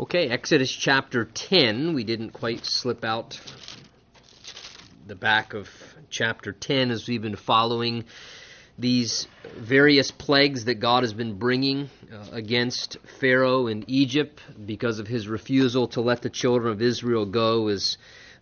Okay, Exodus chapter 10. We didn't quite slip out the back of chapter 10 as we've been following these various plagues that God has been bringing uh, against Pharaoh in Egypt because of his refusal to let the children of Israel go as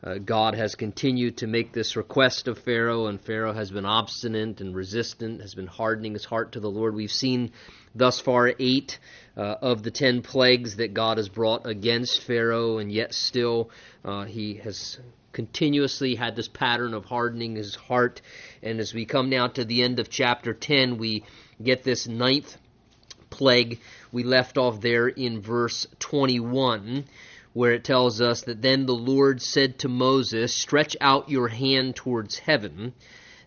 uh, God has continued to make this request of Pharaoh, and Pharaoh has been obstinate and resistant, has been hardening his heart to the Lord. We've seen thus far eight uh, of the ten plagues that God has brought against Pharaoh, and yet still uh, he has continuously had this pattern of hardening his heart. And as we come now to the end of chapter 10, we get this ninth plague. We left off there in verse 21 where it tells us that then the Lord said to Moses, Stretch out your hand towards heaven,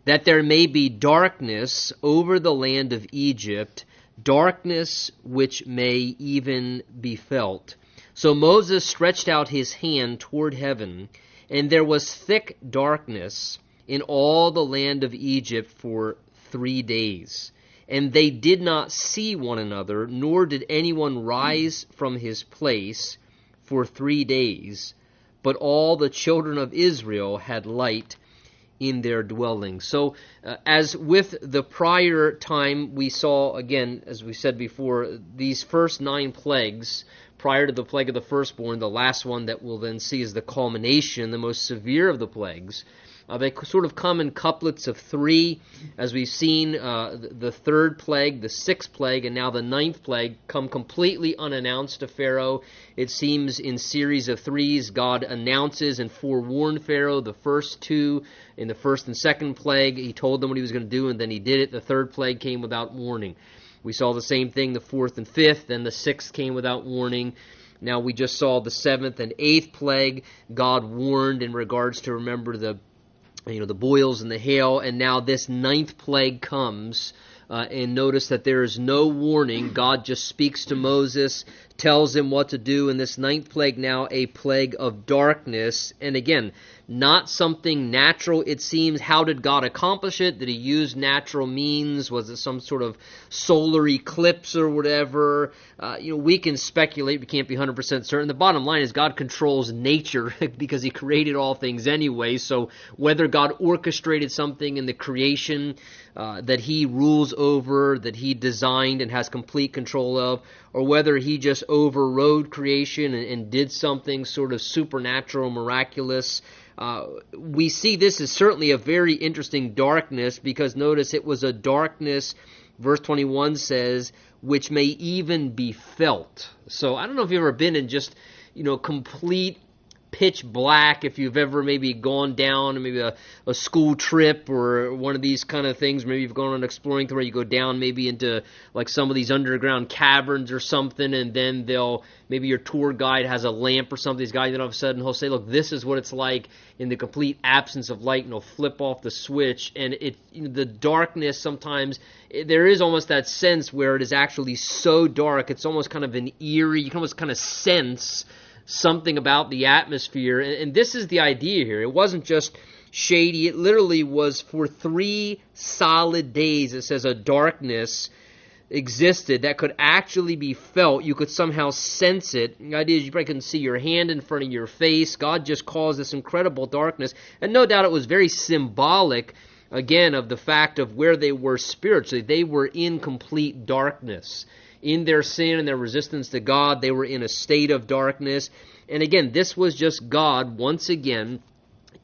that there may be darkness over the land of Egypt, darkness which may even be felt. So Moses stretched out his hand toward heaven, and there was thick darkness in all the land of Egypt for three days. And they did not see one another, nor did anyone rise from his place for three days, but all the children of Israel had light in their dwellings. So, uh, as with the prior time, we saw, again, as we said before, these first nine plagues, prior to the plague of the firstborn, the last one that we'll then see is the culmination, the most severe of the plagues. Uh, they sort of come in couplets of three, as we've seen uh, the third plague, the sixth plague, and now the ninth plague come completely unannounced to Pharaoh. It seems in series of threes, God announces and forewarned Pharaoh the first two in the first and second plague. He told them what he was going to do, and then he did it. The third plague came without warning. We saw the same thing the fourth and fifth, then the sixth came without warning. Now we just saw the seventh and eighth plague. God warned in regards to remember the you know the boils and the hail, and now this ninth plague comes. Uh, and notice that there is no warning. God just speaks to Moses, tells him what to do. In this ninth plague, now a plague of darkness. And again, not something natural, it seems. How did God accomplish it? Did he use natural means? Was it some sort of solar eclipse or whatever? Uh, you know, we can speculate, we can't be 100% certain. The bottom line is God controls nature because he created all things anyway. So whether God orchestrated something in the creation uh, that he rules over, that he designed and has complete control of, or whether he just overrode creation and, and did something sort of supernatural, miraculous, uh, we see this is certainly a very interesting darkness because notice it was a darkness, verse 21 says, which may even be felt. So I don't know if you've ever been in just, you know, complete pitch black if you've ever maybe gone down maybe a, a school trip or one of these kind of things. Maybe you've gone on an exploring tour you go down maybe into like some of these underground caverns or something and then they'll maybe your tour guide has a lamp or something these guys then all of a sudden he'll say look this is what it's like in the complete absence of light and he'll flip off the switch. And it the darkness sometimes it, there is almost that sense where it is actually so dark it's almost kind of an eerie you can almost kind of sense something about the atmosphere. And, and this is the idea here. It wasn't just shady, it literally was for three solid days. It says a darkness existed that could actually be felt. You could somehow sense it. The idea is you probably couldn't see your hand in front of your face. God just caused this incredible darkness. And no doubt it was very symbolic, again, of the fact of where they were spiritually. They were in complete darkness in their sin and their resistance to God, they were in a state of darkness. And again, this was just God once again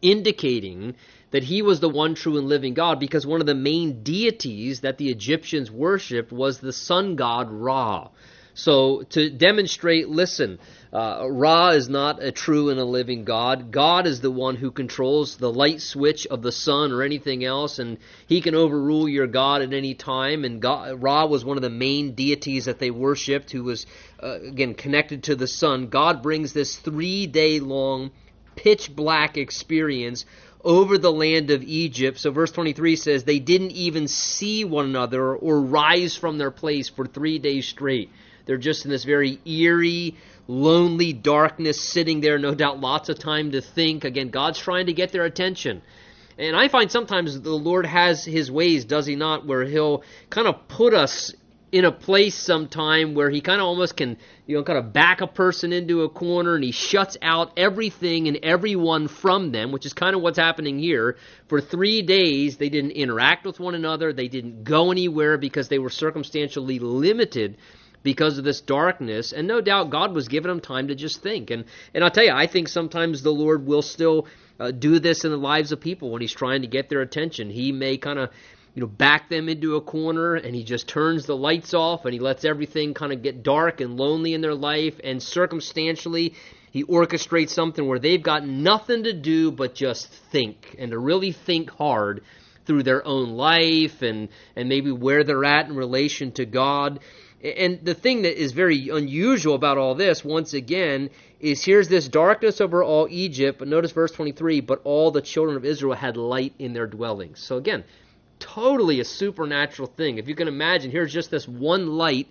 indicating that he was the one true and living God because one of the main deities that the Egyptians worshipped was the sun god Ra. So to demonstrate, listen, uh, Ra is not a true and a living God. God is the one who controls the light switch of the sun or anything else, and He can overrule your God at any time. And God, Ra was one of the main deities that they worshipped, who was uh, again connected to the sun. God brings this three-day long, pitch black experience over the land of Egypt. So verse 23 says, They didn't even see one another or rise from their place for three days straight. They're just in this very eerie, lonely darkness, sitting there, no doubt lots of time to think. Again, God's trying to get their attention. And I find sometimes the Lord has his ways, does he not, where he'll kind of put us in a place sometime where he kind of almost can, you know, kind of back a person into a corner and he shuts out everything and everyone from them, which is kind of what's happening here. For three days, they didn't interact with one another, they didn't go anywhere because they were circumstantially limited because of this darkness. And no doubt God was giving them time to just think. And, and I'll tell you, I think sometimes the Lord will still uh, do this in the lives of people when he's trying to get their attention. He may kind of you know, back them into a corner and he just turns the lights off and he lets everything kind of get dark and lonely in their life and circumstantially he orchestrates something where they've got nothing to do but just think and to really think hard through their own life and and maybe where they're at in relation to God. And the thing that is very unusual about all this, once again, is here's this darkness over all Egypt, but notice verse 23, but all the children of Israel had light in their dwellings. So again, totally a supernatural thing. If you can imagine, here's just this one light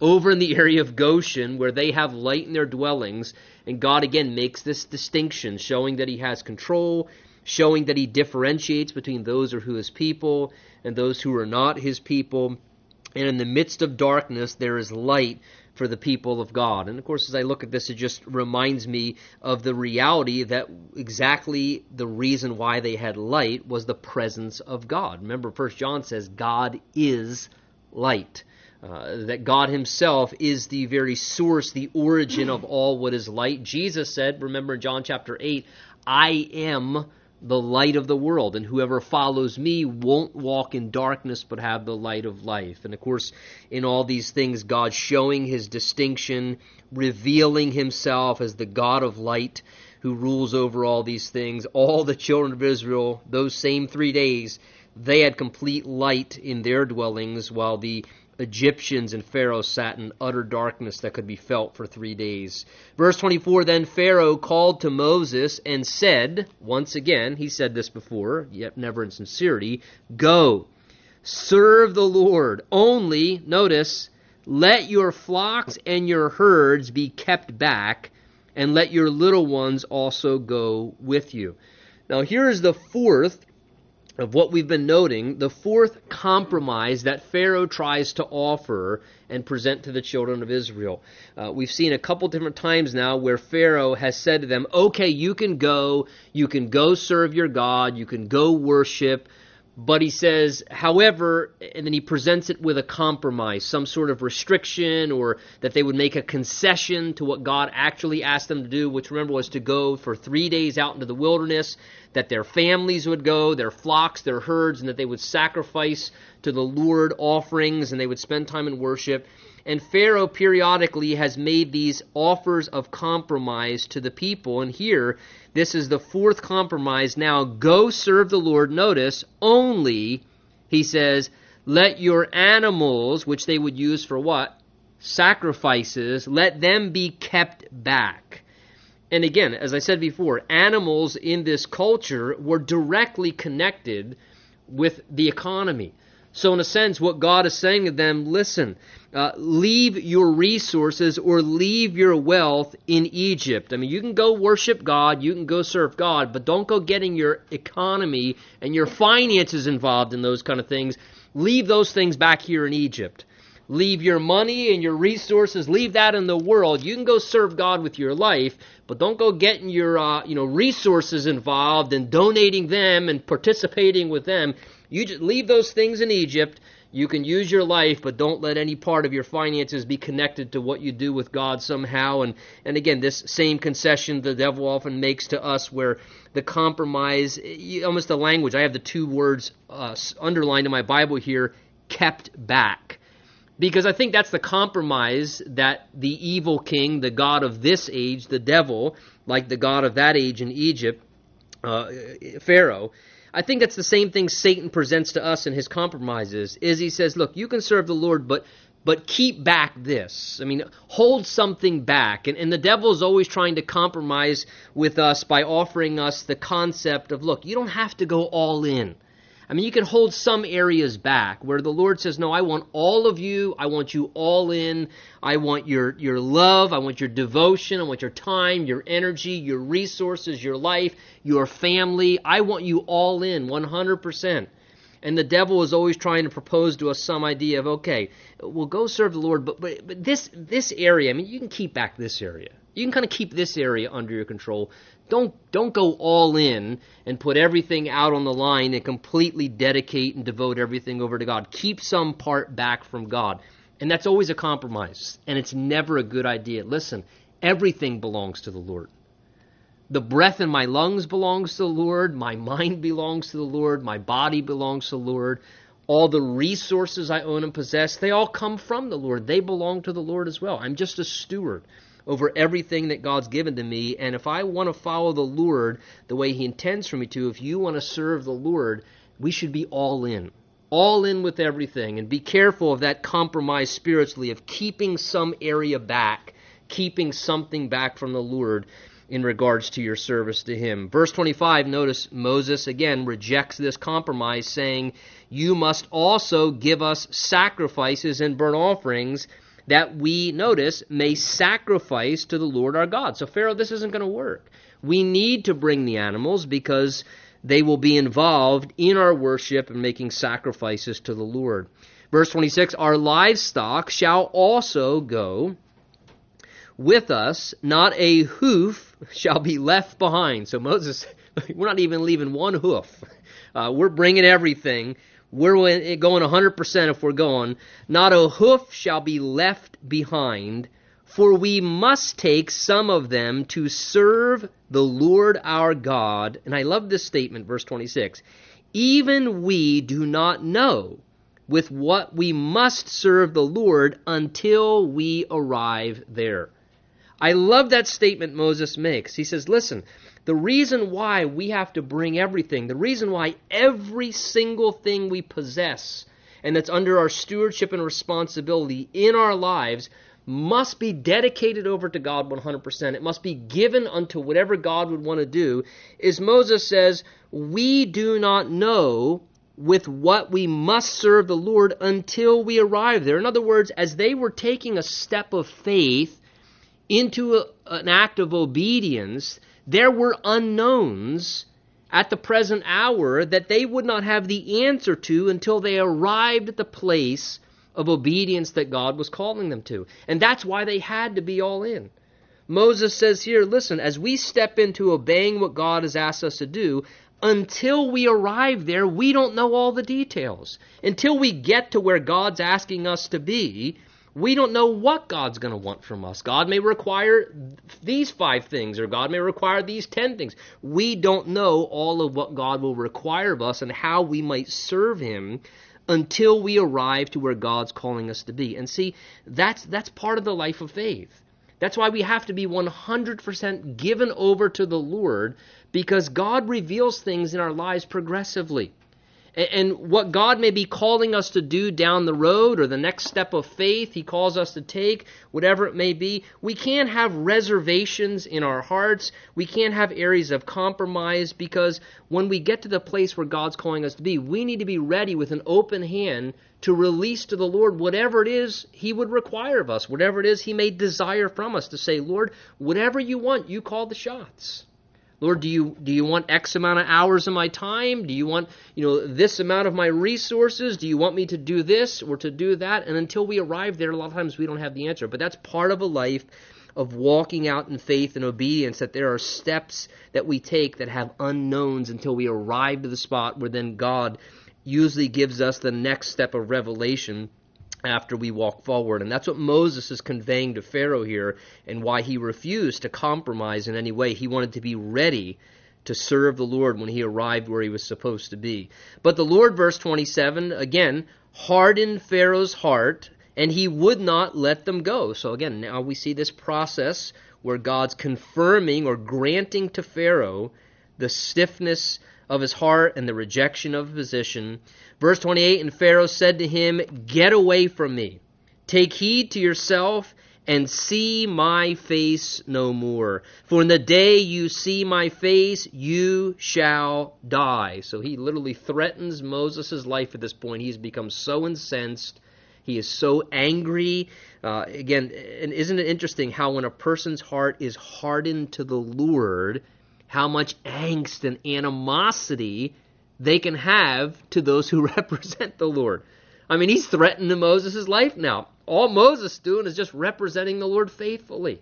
over in the area of Goshen where they have light in their dwellings, and God again makes this distinction, showing that He has control, showing that He differentiates between those who are His people and those who are not His people. And in the midst of darkness, there is light for the people of God. And of course, as I look at this, it just reminds me of the reality that exactly the reason why they had light was the presence of God. Remember, First John says, God is light. Uh, that God Himself is the very source, the origin of all what is light. Jesus said, remember in John chapter 8, I am the light of the world, and whoever follows me won't walk in darkness but have the light of life. And of course, in all these things, God showing his distinction, revealing himself as the God of light who rules over all these things. All the children of Israel, those same three days, they had complete light in their dwellings, while the Egyptians and Pharaoh sat in utter darkness that could be felt for three days. Verse 24 Then Pharaoh called to Moses and said, once again, he said this before, yet never in sincerity, Go, serve the Lord. Only, notice, let your flocks and your herds be kept back, and let your little ones also go with you. Now, here is the fourth of what we've been noting, the fourth compromise that Pharaoh tries to offer and present to the children of Israel. Uh, we've seen a couple different times now where Pharaoh has said to them, okay, you can go, you can go serve your God, you can go worship, but he says, however, and then he presents it with a compromise, some sort of restriction, or that they would make a concession to what God actually asked them to do, which remember was to go for three days out into the wilderness, that their families would go, their flocks, their herds, and that they would sacrifice to the Lord offerings and they would spend time in worship. And Pharaoh periodically has made these offers of compromise to the people. And here, this is the fourth compromise. Now, go serve the Lord. Notice, only, he says, let your animals, which they would use for what? Sacrifices, let them be kept back. And again, as I said before, animals in this culture were directly connected with the economy. So, in a sense, what God is saying to them listen, uh, leave your resources or leave your wealth in Egypt. I mean, you can go worship God, you can go serve God, but don't go getting your economy and your finances involved in those kind of things. Leave those things back here in Egypt. Leave your money and your resources, leave that in the world. You can go serve God with your life, but don't go getting your uh, you know resources involved and donating them and participating with them. You just leave those things in Egypt. You can use your life, but don't let any part of your finances be connected to what you do with God somehow. And, and again, this same concession the devil often makes to us where the compromise, almost the language, I have the two words uh, underlined in my Bible here, kept back. Because I think that's the compromise that the evil king, the God of this age, the devil, like the God of that age in Egypt, uh, Pharaoh, I think that's the same thing Satan presents to us in his compromises. Is he says, "Look, you can serve the Lord, but but keep back this. I mean, hold something back." And and the devil is always trying to compromise with us by offering us the concept of, "Look, you don't have to go all in." I mean, you can hold some areas back where the Lord says, No, I want all of you. I want you all in. I want your, your love. I want your devotion. I want your time, your energy, your resources, your life, your family. I want you all in 100%. And the devil is always trying to propose to us some idea of, okay, we'll go serve the Lord, but, but, but this, this area, I mean, you can keep back this area. You can kind of keep this area under your control. Don't, don't go all in and put everything out on the line and completely dedicate and devote everything over to God. Keep some part back from God. And that's always a compromise, and it's never a good idea. Listen, everything belongs to the Lord. The breath in my lungs belongs to the Lord. My mind belongs to the Lord. My body belongs to the Lord. All the resources I own and possess, they all come from the Lord. They belong to the Lord as well. I'm just a steward over everything that God's given to me. And if I want to follow the Lord the way He intends for me to, if you want to serve the Lord, we should be all in. All in with everything. And be careful of that compromise spiritually, of keeping some area back, keeping something back from the Lord in regards to your service to him. Verse 25, notice Moses again rejects this compromise, saying, You must also give us sacrifices and burnt offerings that we, notice, may sacrifice to the Lord our God. So, Pharaoh, this isn't going to work. We need to bring the animals because they will be involved in our worship and making sacrifices to the Lord. Verse 26 Our livestock shall also go with us, not a hoof shall be left behind. So Moses, we're not even leaving one hoof. Uh, we're bringing everything. We're going 100% if we're going. Not a hoof shall be left behind, for we must take some of them to serve the Lord our God. And I love this statement, verse 26. Even we do not know with what we must serve the Lord until we arrive there. I love that statement Moses makes. He says, Listen, the reason why we have to bring everything, the reason why every single thing we possess and that's under our stewardship and responsibility in our lives must be dedicated over to God 100%. It must be given unto whatever God would want to do. Is Moses says, We do not know with what we must serve the Lord until we arrive there. In other words, as they were taking a step of faith, into a, an act of obedience, there were unknowns at the present hour that they would not have the answer to until they arrived at the place of obedience that God was calling them to. And that's why they had to be all in. Moses says here, listen, as we step into obeying what God has asked us to do, until we arrive there, we don't know all the details. Until we get to where God's asking us to be, we don't know what God's going to want from us. God may require these five things, or God may require these ten things. We don't know all of what God will require of us and how we might serve Him until we arrive to where God's calling us to be. And see, that's that's part of the life of faith. That's why we have to be 100% given over to the Lord because God reveals things in our lives progressively and what God may be calling us to do down the road or the next step of faith He calls us to take, whatever it may be, we can't have reservations in our hearts. We can't have areas of compromise because when we get to the place where God's calling us to be, we need to be ready with an open hand to release to the Lord whatever it is He would require of us, whatever it is He may desire from us, to say, Lord, whatever you want, you call the shots. Lord, do you do you want X amount of hours of my time? Do you want, you know, this amount of my resources? Do you want me to do this or to do that? And until we arrive there, a lot of times we don't have the answer. But that's part of a life of walking out in faith and obedience that there are steps that we take that have unknowns until we arrive to the spot where then God usually gives us the next step of revelation after we walk forward. And that's what Moses is conveying to Pharaoh here and why he refused to compromise in any way. He wanted to be ready to serve the Lord when he arrived where he was supposed to be. But the Lord, verse 27, again, hardened Pharaoh's heart and he would not let them go. So again, now we see this process where God's confirming or granting to Pharaoh the stiffness of his heart and the rejection of a position. Verse 28 And Pharaoh said to him, Get away from me. Take heed to yourself and see my face no more. For in the day you see my face, you shall die. So he literally threatens Moses' life at this point. He's become so incensed. He is so angry. Uh, again, and isn't it interesting how when a person's heart is hardened to the Lord, how much angst and animosity they can have to those who represent the Lord. I mean, he's threatening Moses' life now. All Moses doing is just representing the Lord faithfully.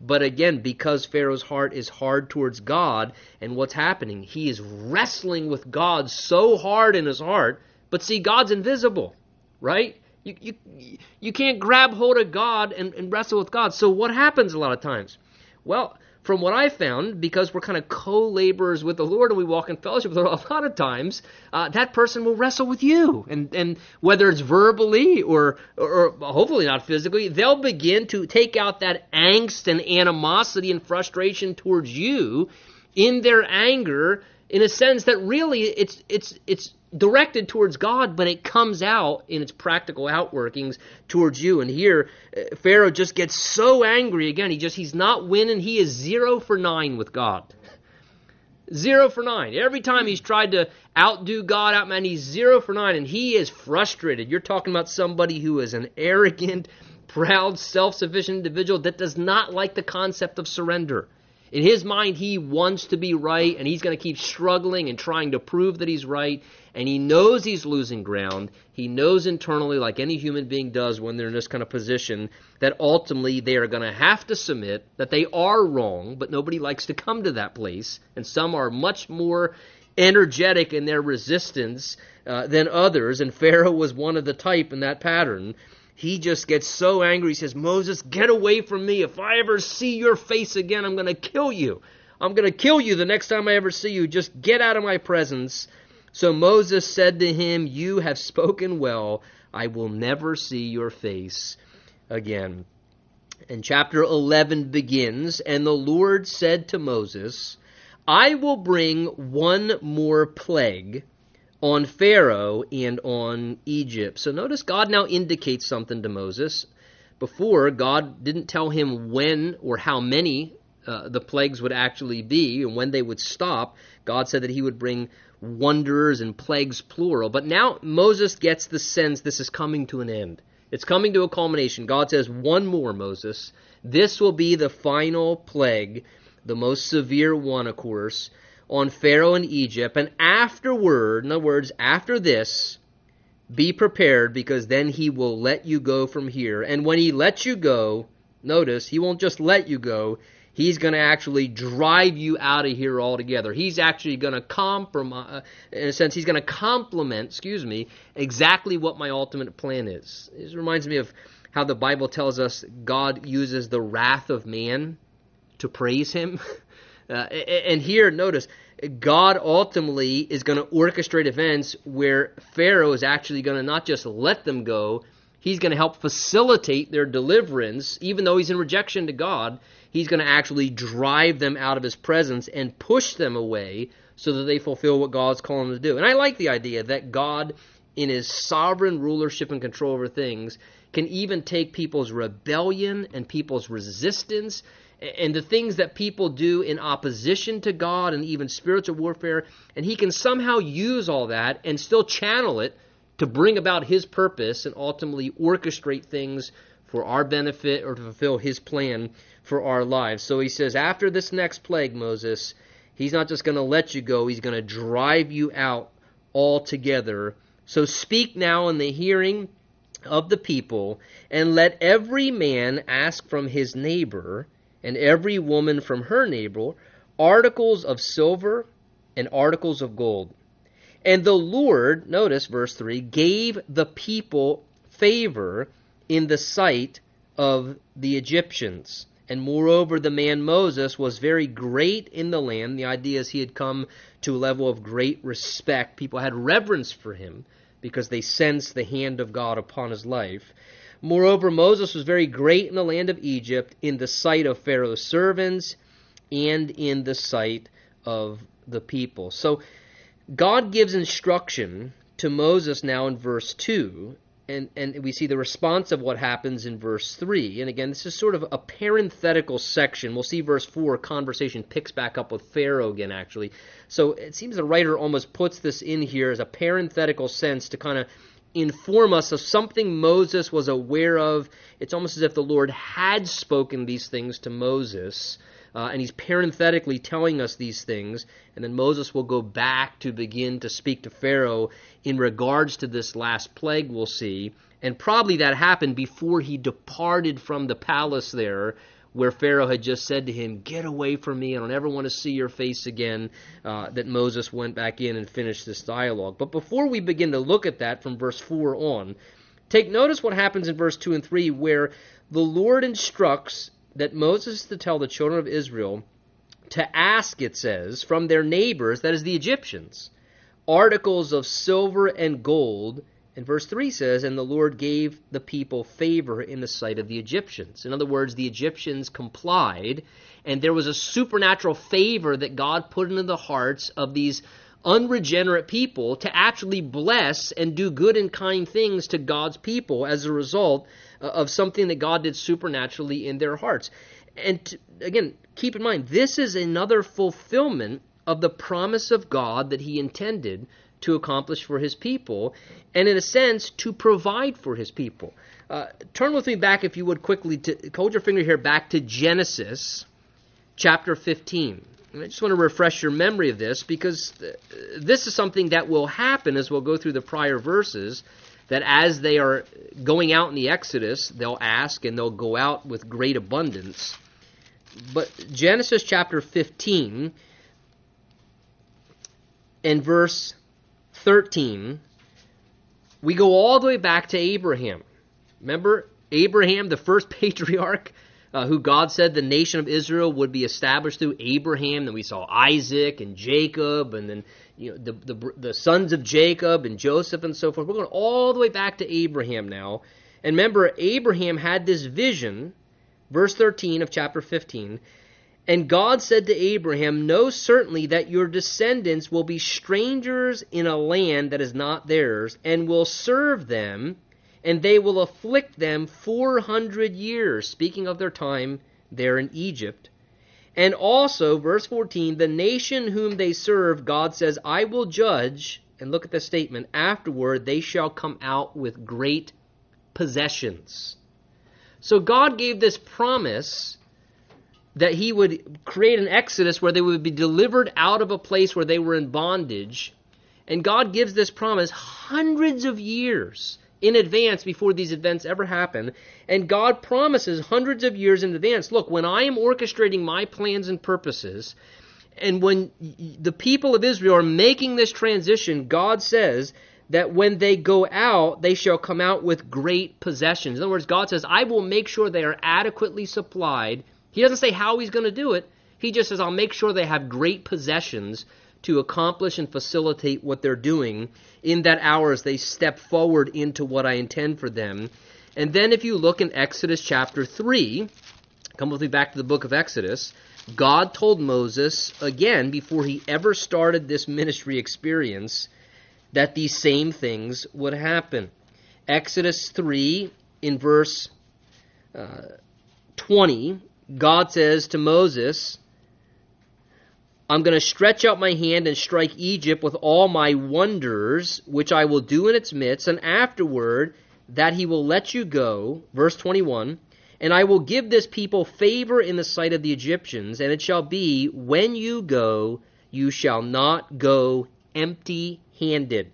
But again, because Pharaoh's heart is hard towards God, and what's happening? He is wrestling with God so hard in his heart. But see, God's invisible, right? You, you, you can't grab hold of God and, and wrestle with God. So what happens a lot of times? Well, from what I found, because we're kind of co-laborers with the Lord and we walk in fellowship with the Lord, a lot of times uh, that person will wrestle with you, and and whether it's verbally or, or or hopefully not physically, they'll begin to take out that angst and animosity and frustration towards you in their anger, in a sense that really it's it's it's directed towards God, but it comes out in its practical outworkings towards you. And here, uh, Pharaoh just gets so angry again. He just, he's not winning. He is zero for nine with God. Zero for nine. Every time he's tried to outdo God, outman, he's zero for nine, and he is frustrated. You're talking about somebody who is an arrogant, proud, self sufficient individual that does not like the concept of surrender. In his mind, he wants to be right, and he's going to keep struggling and trying to prove that he's right. And he knows he's losing ground. He knows internally, like any human being does when they're in this kind of position, that ultimately they are going to have to submit, that they are wrong, but nobody likes to come to that place. And some are much more energetic in their resistance uh, than others, and Pharaoh was one of the type in that pattern he just gets so angry. He says, Moses, get away from me. If I ever see your face again, I'm going to kill you. I'm going to kill you the next time I ever see you. Just get out of my presence. So Moses said to him, You have spoken well. I will never see your face again. And chapter 11 begins, and the Lord said to Moses, I will bring one more plague on Pharaoh and on Egypt. So notice God now indicates something to Moses. Before, God didn't tell him when or how many uh, the plagues would actually be and when they would stop. God said that he would bring wonders and plagues plural. But now Moses gets the sense this is coming to an end. It's coming to a culmination. God says, One more, Moses. This will be the final plague, the most severe one, of course on Pharaoh and Egypt, and afterward, in other words, after this, be prepared because then he will let you go from here. And when he lets you go, notice, he won't just let you go, he's going to actually drive you out of here altogether. He's actually going to compromise, in a sense, he's going to complement, excuse me, exactly what my ultimate plan is. This reminds me of how the Bible tells us God uses the wrath of man to praise him. Uh, and here, notice, God ultimately is going to orchestrate events where Pharaoh is actually going to not just let them go, he's going to help facilitate their deliverance, even though he's in rejection to God. He's going to actually drive them out of his presence and push them away so that they fulfill what God's calling them to do. And I like the idea that God, in his sovereign rulership and control over things, can even take people's rebellion and people's resistance and the things that people do in opposition to God and even spiritual warfare, and he can somehow use all that and still channel it to bring about his purpose and ultimately orchestrate things for our benefit or to fulfill his plan for our lives. So he says, after this next plague, Moses, he's not just going to let you go, he's going to drive you out altogether. So speak now in the hearing of the people, and let every man ask from his neighbor and every woman from her neighbor articles of silver and articles of gold. And the Lord, notice verse 3, gave the people favor in the sight of the Egyptians. And moreover, the man Moses was very great in the land. The idea is he had come to a level of great respect. People had reverence for him because they sensed the hand of God upon his life. Moreover, Moses was very great in the land of Egypt, in the sight of Pharaoh's servants, and in the sight of the people. So God gives instruction to Moses now in verse 2, and, and we see the response of what happens in verse 3. And again, this is sort of a parenthetical section. We'll see verse 4, conversation picks back up with Pharaoh again, actually. So it seems the writer almost puts this in here as a parenthetical sense to kind of inform us of something Moses was aware of. It's almost as if the Lord had spoken these things to Moses, Uh, and he's parenthetically telling us these things. And then Moses will go back to begin to speak to Pharaoh in regards to this last plague we'll see. And probably that happened before he departed from the palace there, where Pharaoh had just said to him, Get away from me, I don't ever want to see your face again. Uh, that Moses went back in and finished this dialogue. But before we begin to look at that from verse 4 on, take notice what happens in verse 2 and 3, where the Lord instructs that Moses is to tell the children of Israel to ask, it says, from their neighbors, that is the Egyptians, articles of silver and gold. And verse 3 says, And the Lord gave the people favor in the sight of the Egyptians. In other words, the Egyptians complied, and there was a supernatural favor that God put into the hearts of these unregenerate people to actually bless and do good and kind things to God's people as a result of something that God did supernaturally in their hearts. And to, again, keep in mind, this is another fulfillment of the promise of God that He intended to accomplish for His people, and in a sense, to provide for His people. Uh, turn with me back, if you would, quickly to hold your finger here back to Genesis chapter 15. And I just want to refresh your memory of this because this is something that will happen as we'll go through the prior verses. That as they are going out in the Exodus, they'll ask and they'll go out with great abundance. But Genesis chapter 15 and verse 13, we go all the way back to Abraham. Remember, Abraham, the first patriarch, uh, who God said the nation of Israel would be established through Abraham. Then we saw Isaac and Jacob, and then you know the, the the sons of Jacob and Joseph and so forth. We're going all the way back to Abraham now. And remember, Abraham had this vision, verse 13 of chapter 15. And God said to Abraham, Know certainly that your descendants will be strangers in a land that is not theirs, and will serve them and they will afflict them 400 years, speaking of their time there in Egypt. And also, verse 14, the nation whom they serve, God says, I will judge, and look at the statement, afterward they shall come out with great possessions. So God gave this promise that He would create an exodus where they would be delivered out of a place where they were in bondage. And God gives this promise hundreds of years in advance before these events ever happen. And God promises hundreds of years in advance look, when I am orchestrating my plans and purposes, and when the people of Israel are making this transition, God says that when they go out, they shall come out with great possessions. In other words, God says, I will make sure they are adequately supplied. He doesn't say how He's going to do it. He just says, I'll make sure they have great possessions to accomplish and facilitate what they're doing in that hour as they step forward into what I intend for them. And then if you look in Exodus chapter 3, come with me back to the book of Exodus, God told Moses, again, before he ever started this ministry experience, that these same things would happen. Exodus 3, in verse uh, 20, God says to Moses, I'm going to stretch out my hand and strike Egypt with all my wonders, which I will do in its midst, and afterward that he will let you go. Verse 21 And I will give this people favor in the sight of the Egyptians, and it shall be, when you go, you shall not go empty handed.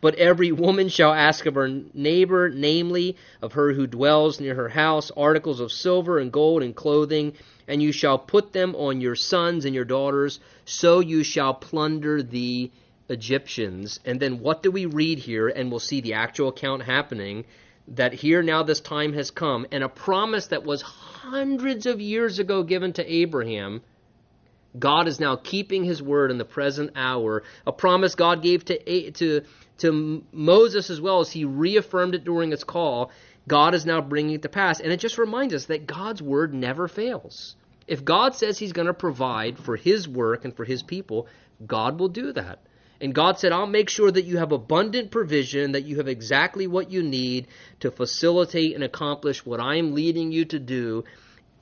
But every woman shall ask of her neighbor, namely, of her who dwells near her house, articles of silver and gold and clothing, and you shall put them on your sons and your daughters, so you shall plunder the Egyptians. And then what do we read here? And we'll see the actual account happening that here now this time has come, and a promise that was hundreds of years ago given to Abraham. God is now keeping his word in the present hour, a promise God gave to, to to Moses as well as he reaffirmed it during his call, God is now bringing it to pass. And it just reminds us that God's word never fails. If God says he's going to provide for his work and for his people, God will do that. And God said, I'll make sure that you have abundant provision, that you have exactly what you need to facilitate and accomplish what I am leading you to do.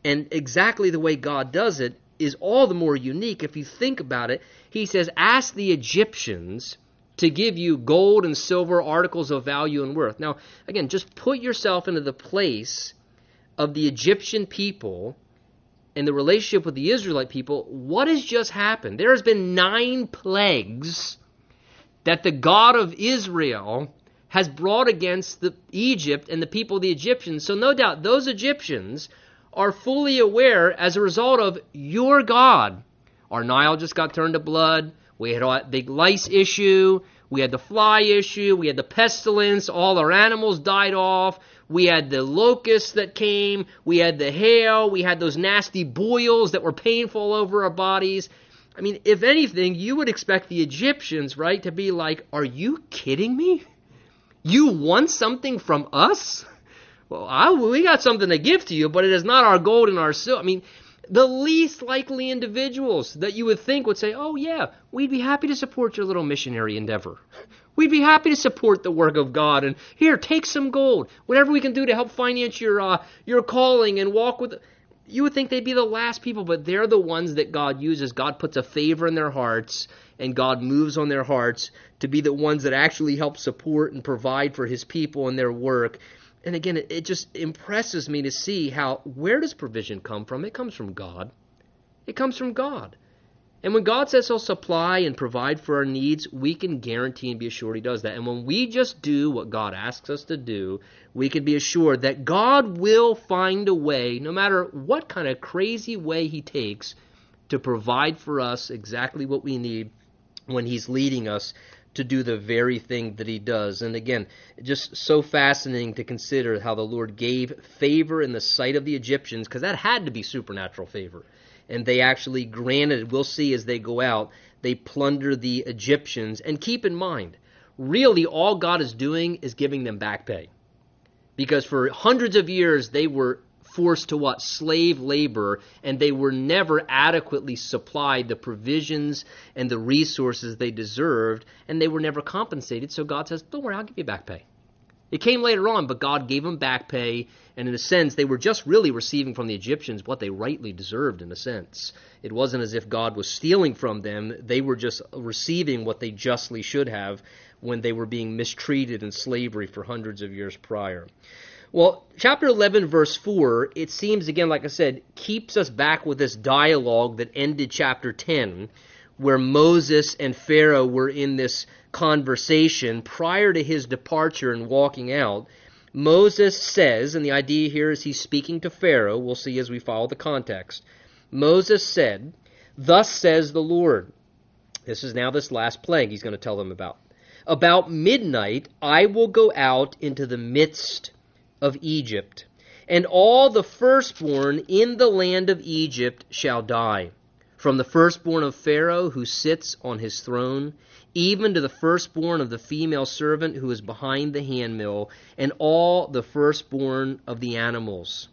And exactly the way God does it is all the more unique if you think about it. He says, Ask the Egyptians to give you gold and silver articles of value and worth. Now, again, just put yourself into the place of the Egyptian people and the relationship with the Israelite people, what has just happened? There has been nine plagues that the God of Israel has brought against the Egypt and the people of the Egyptians. So no doubt those Egyptians are fully aware as a result of your God. Our Nile just got turned to blood. We had a big lice issue. We had the fly issue. We had the pestilence. All our animals died off. We had the locusts that came. We had the hail. We had those nasty boils that were painful over our bodies. I mean, if anything, you would expect the Egyptians, right, to be like, Are you kidding me? You want something from us? Well, I, we got something to give to you, but it is not our gold and our silver. I mean, the least likely individuals that you would think would say, Oh, yeah, we'd be happy to support your little missionary endeavor. We'd be happy to support the work of God. And here, take some gold. Whatever we can do to help finance your, uh, your calling and walk with. You would think they'd be the last people, but they're the ones that God uses. God puts a favor in their hearts, and God moves on their hearts to be the ones that actually help support and provide for His people and their work and again, it, it just impresses me to see how where does provision come from? It comes from God. It comes from God. And when God says He'll supply and provide for our needs, we can guarantee and be assured He does that. And when we just do what God asks us to do, we can be assured that God will find a way, no matter what kind of crazy way He takes, to provide for us exactly what we need when He's leading us to do the very thing that he does. And again, just so fascinating to consider how the Lord gave favor in the sight of the Egyptians, because that had to be supernatural favor. And they actually granted, we'll see as they go out, they plunder the Egyptians. And keep in mind, really all God is doing is giving them back pay. Because for hundreds of years they were forced to what? Slave labor, and they were never adequately supplied the provisions and the resources they deserved, and they were never compensated. So God says, Don't worry, I'll give you back pay. It came later on, but God gave them back pay, and in a sense, they were just really receiving from the Egyptians what they rightly deserved, in a sense. It wasn't as if God was stealing from them, they were just receiving what they justly should have when they were being mistreated in slavery for hundreds of years prior. Well, chapter 11, verse 4, it seems, again, like I said, keeps us back with this dialogue that ended chapter 10, where Moses and Pharaoh were in this conversation prior to his departure and walking out. Moses says, and the idea here is he's speaking to Pharaoh, we'll see as we follow the context. Moses said, Thus says the Lord. This is now this last plague he's going to tell them about. About midnight I will go out into the midst of Egypt, and all the firstborn in the land of Egypt shall die, from the firstborn of Pharaoh who sits on his throne, even to the firstborn of the female servant who is behind the handmill, and all the firstborn of the animals.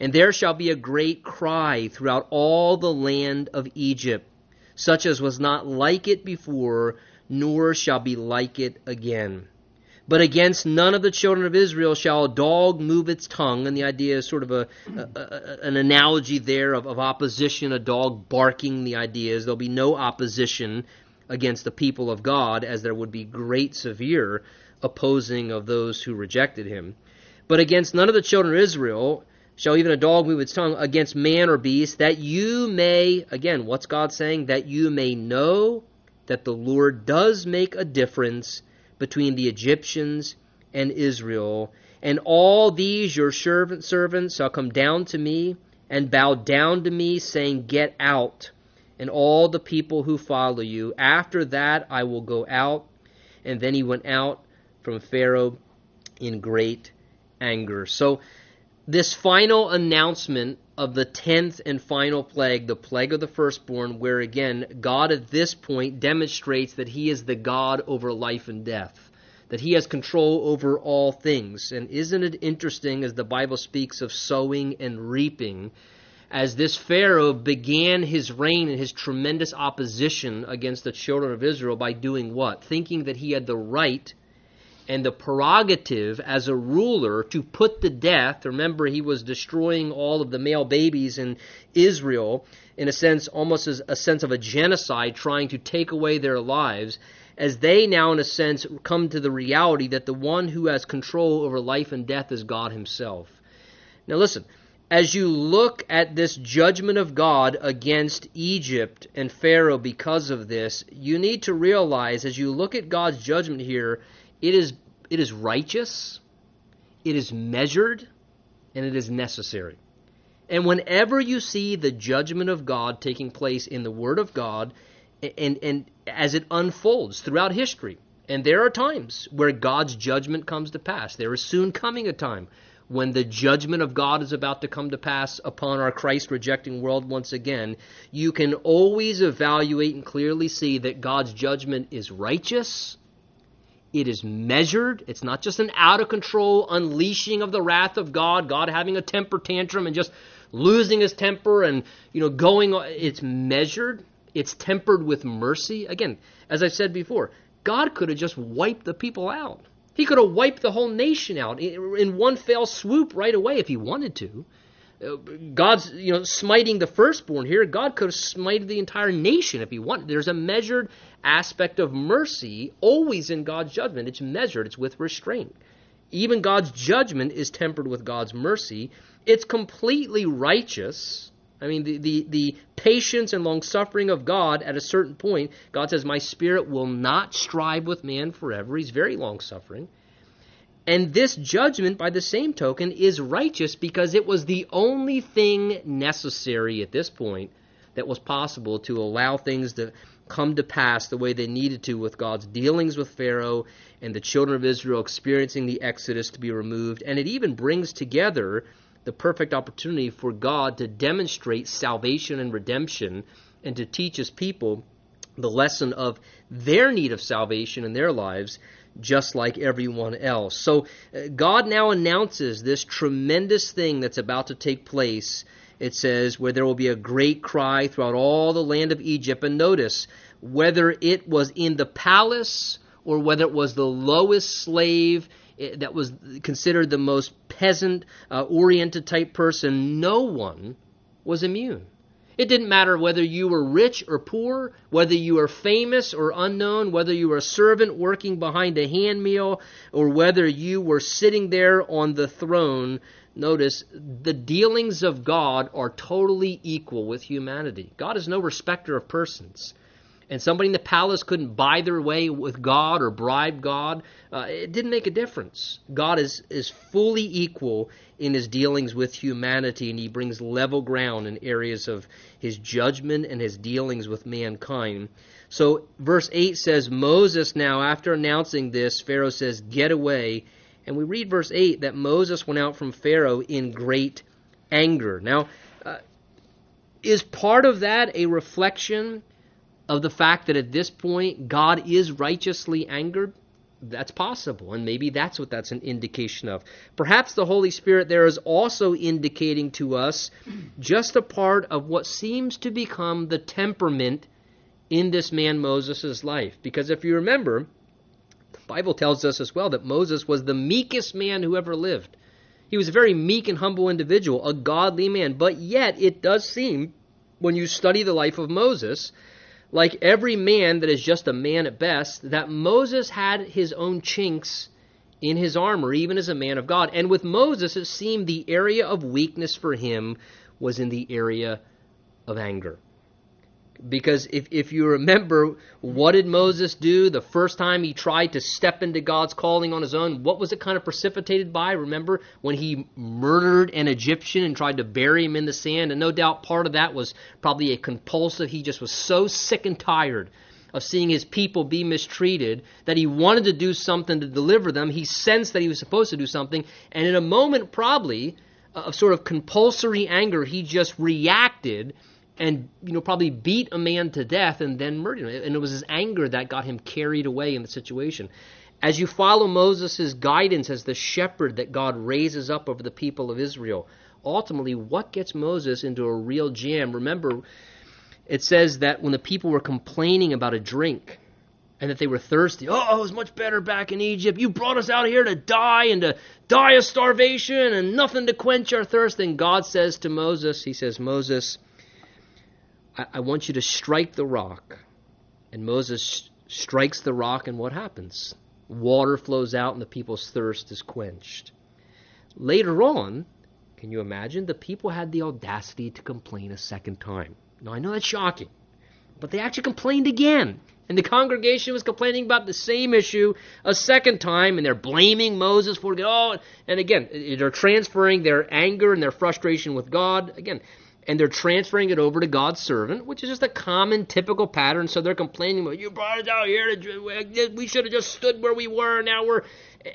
And there shall be a great cry throughout all the land of Egypt, such as was not like it before, nor shall be like it again. But against none of the children of Israel shall a dog move its tongue. And the idea is sort of a, a, a an analogy there of, of opposition, a dog barking. The idea is there'll be no opposition against the people of God, as there would be great severe opposing of those who rejected him. But against none of the children of Israel shall even a dog move its tongue against man or beast, that you may, again, what's God saying? That you may know that the Lord does make a difference between the Egyptians and Israel. And all these your servant servants shall come down to me and bow down to me, saying, Get out, and all the people who follow you. After that I will go out. And then he went out from Pharaoh in great anger. So, this final announcement of the tenth and final plague, the plague of the firstborn, where again, God at this point demonstrates that He is the God over life and death, that He has control over all things. And isn't it interesting as the Bible speaks of sowing and reaping? As this Pharaoh began his reign and his tremendous opposition against the children of Israel by doing what? Thinking that he had the right and the prerogative as a ruler to put to death. Remember, he was destroying all of the male babies in Israel, in a sense, almost as a sense of a genocide, trying to take away their lives, as they now, in a sense, come to the reality that the one who has control over life and death is God Himself. Now, listen. As you look at this judgment of God against Egypt and Pharaoh because of this, you need to realize as you look at God's judgment here, it is it is righteous, it is measured, and it is necessary. And whenever you see the judgment of God taking place in the Word of God, and, and as it unfolds throughout history, and there are times where God's judgment comes to pass. There is soon coming a time when the judgment of God is about to come to pass upon our Christ rejecting world once again, you can always evaluate and clearly see that God's judgment is righteous. It is measured. It's not just an out of control unleashing of the wrath of God, God having a temper tantrum and just losing his temper and, you know, going. It's measured. It's tempered with mercy. Again, as I said before, God could have just wiped the people out. He could have wiped the whole nation out in one fell swoop right away if he wanted to. Uh, God's, you know, smiting the firstborn here. God could have smited the entire nation if he wanted. There's a measured aspect of mercy always in God's judgment. It's measured, it's with restraint. Even God's judgment is tempered with God's mercy. It's completely righteous. I mean, the, the, the patience and long suffering of God at a certain point, God says, My spirit will not strive with man forever. He's very long suffering. And this judgment, by the same token, is righteous because it was the only thing necessary at this point that was possible to allow things to come to pass the way they needed to with God's dealings with Pharaoh and the children of Israel experiencing the Exodus to be removed. And it even brings together the perfect opportunity for God to demonstrate salvation and redemption and to teach his people the lesson of their need of salvation in their lives just like everyone else. So uh, God now announces this tremendous thing that's about to take place. It says, where there will be a great cry throughout all the land of Egypt. And notice, whether it was in the palace or whether it was the lowest slave that was considered the most peasant uh, oriented type person, no one was immune. It didn't matter whether you were rich or poor, whether you were famous or unknown, whether you were a servant working behind a handmill, or whether you were sitting there on the throne. Notice the dealings of God are totally equal with humanity. God is no respecter of persons and somebody in the palace couldn't buy their way with God or bribe God, uh, it didn't make a difference. God is, is fully equal in his dealings with humanity, and he brings level ground in areas of his judgment and his dealings with mankind. So, verse 8 says, Moses now, after announcing this, Pharaoh says, Get away. And we read verse 8 that Moses went out from Pharaoh in great anger. Now, uh, is part of that a reflection of the fact that at this point God is righteously angered? That's possible, and maybe that's what that's an indication of. Perhaps the Holy Spirit there is also indicating to us just a part of what seems to become the temperament in this man Moses' life. Because if you remember, the Bible tells us as well that Moses was the meekest man who ever lived. He was a very meek and humble individual, a godly man, but yet it does seem, when you study the life of Moses, like every man that is just a man at best, that Moses had his own chinks in his armor, even as a man of God. And with Moses, it seemed the area of weakness for him was in the area of anger. Because if, if you remember, what did Moses do the first time he tried to step into God's calling on his own? What was it kind of precipitated by? Remember when he murdered an Egyptian and tried to bury him in the sand? And no doubt part of that was probably a compulsive. He just was so sick and tired of seeing his people be mistreated that he wanted to do something to deliver them. He sensed that he was supposed to do something. And in a moment, probably, uh, of sort of compulsory anger, he just reacted and you know probably beat a man to death and then murdered him. And it was his anger that got him carried away in the situation. As you follow Moses' guidance as the shepherd that God raises up over the people of Israel, ultimately, what gets Moses into a real jam? Remember, it says that when the people were complaining about a drink and that they were thirsty, oh, it was much better back in Egypt. You brought us out here to die and to die of starvation and nothing to quench our thirst. And God says to Moses, He says, Moses, I, I want you to strike the rock. And Moses strikes the rock, and what happens? Water flows out, and the people's thirst is quenched. Later on, Can you imagine? The people had the audacity to complain a second time. Now, I know that's shocking, but they actually complained again. And the congregation was complaining about the same issue a second time, and they're blaming Moses for it. Oh, and again, they're transferring their anger and their frustration with God. Again, and they're transferring it over to God's servant, which is just a common, typical pattern. So they're complaining, well, "You brought us out here. To, we should have just stood where we were. Now we're."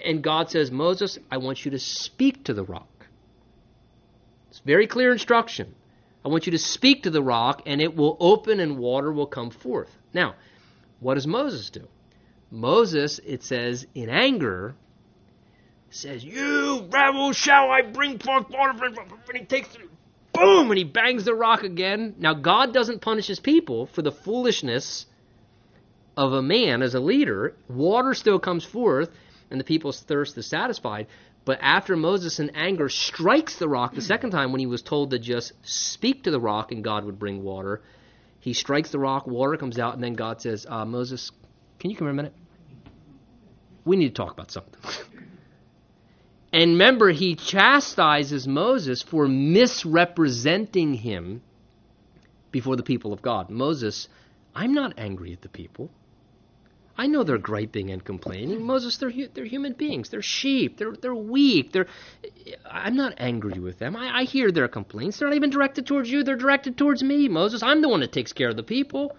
And God says, "Moses, I want you to speak to the rock." It's very clear instruction. I want you to speak to the rock, and it will open, and water will come forth. Now, what does Moses do? Moses, it says, in anger, says, "You rebel, shall I bring forth water?" And he takes boom, and he bangs the rock again. Now, God doesn't punish his people for the foolishness of a man as a leader. Water still comes forth, and the people's thirst is satisfied. But after Moses, in anger, strikes the rock the second time when he was told to just speak to the rock and God would bring water, he strikes the rock, water comes out, and then God says, uh, Moses, can you come here a minute? We need to talk about something. And remember, he chastises Moses for misrepresenting him before the people of God. Moses, I'm not angry at the people. I know they're griping and complaining. Moses, they're, they're human beings. They're sheep. They're, they're weak. They're, I'm not angry with them. I, I hear their complaints. They're not even directed towards you. They're directed towards me, Moses. I'm the one that takes care of the people.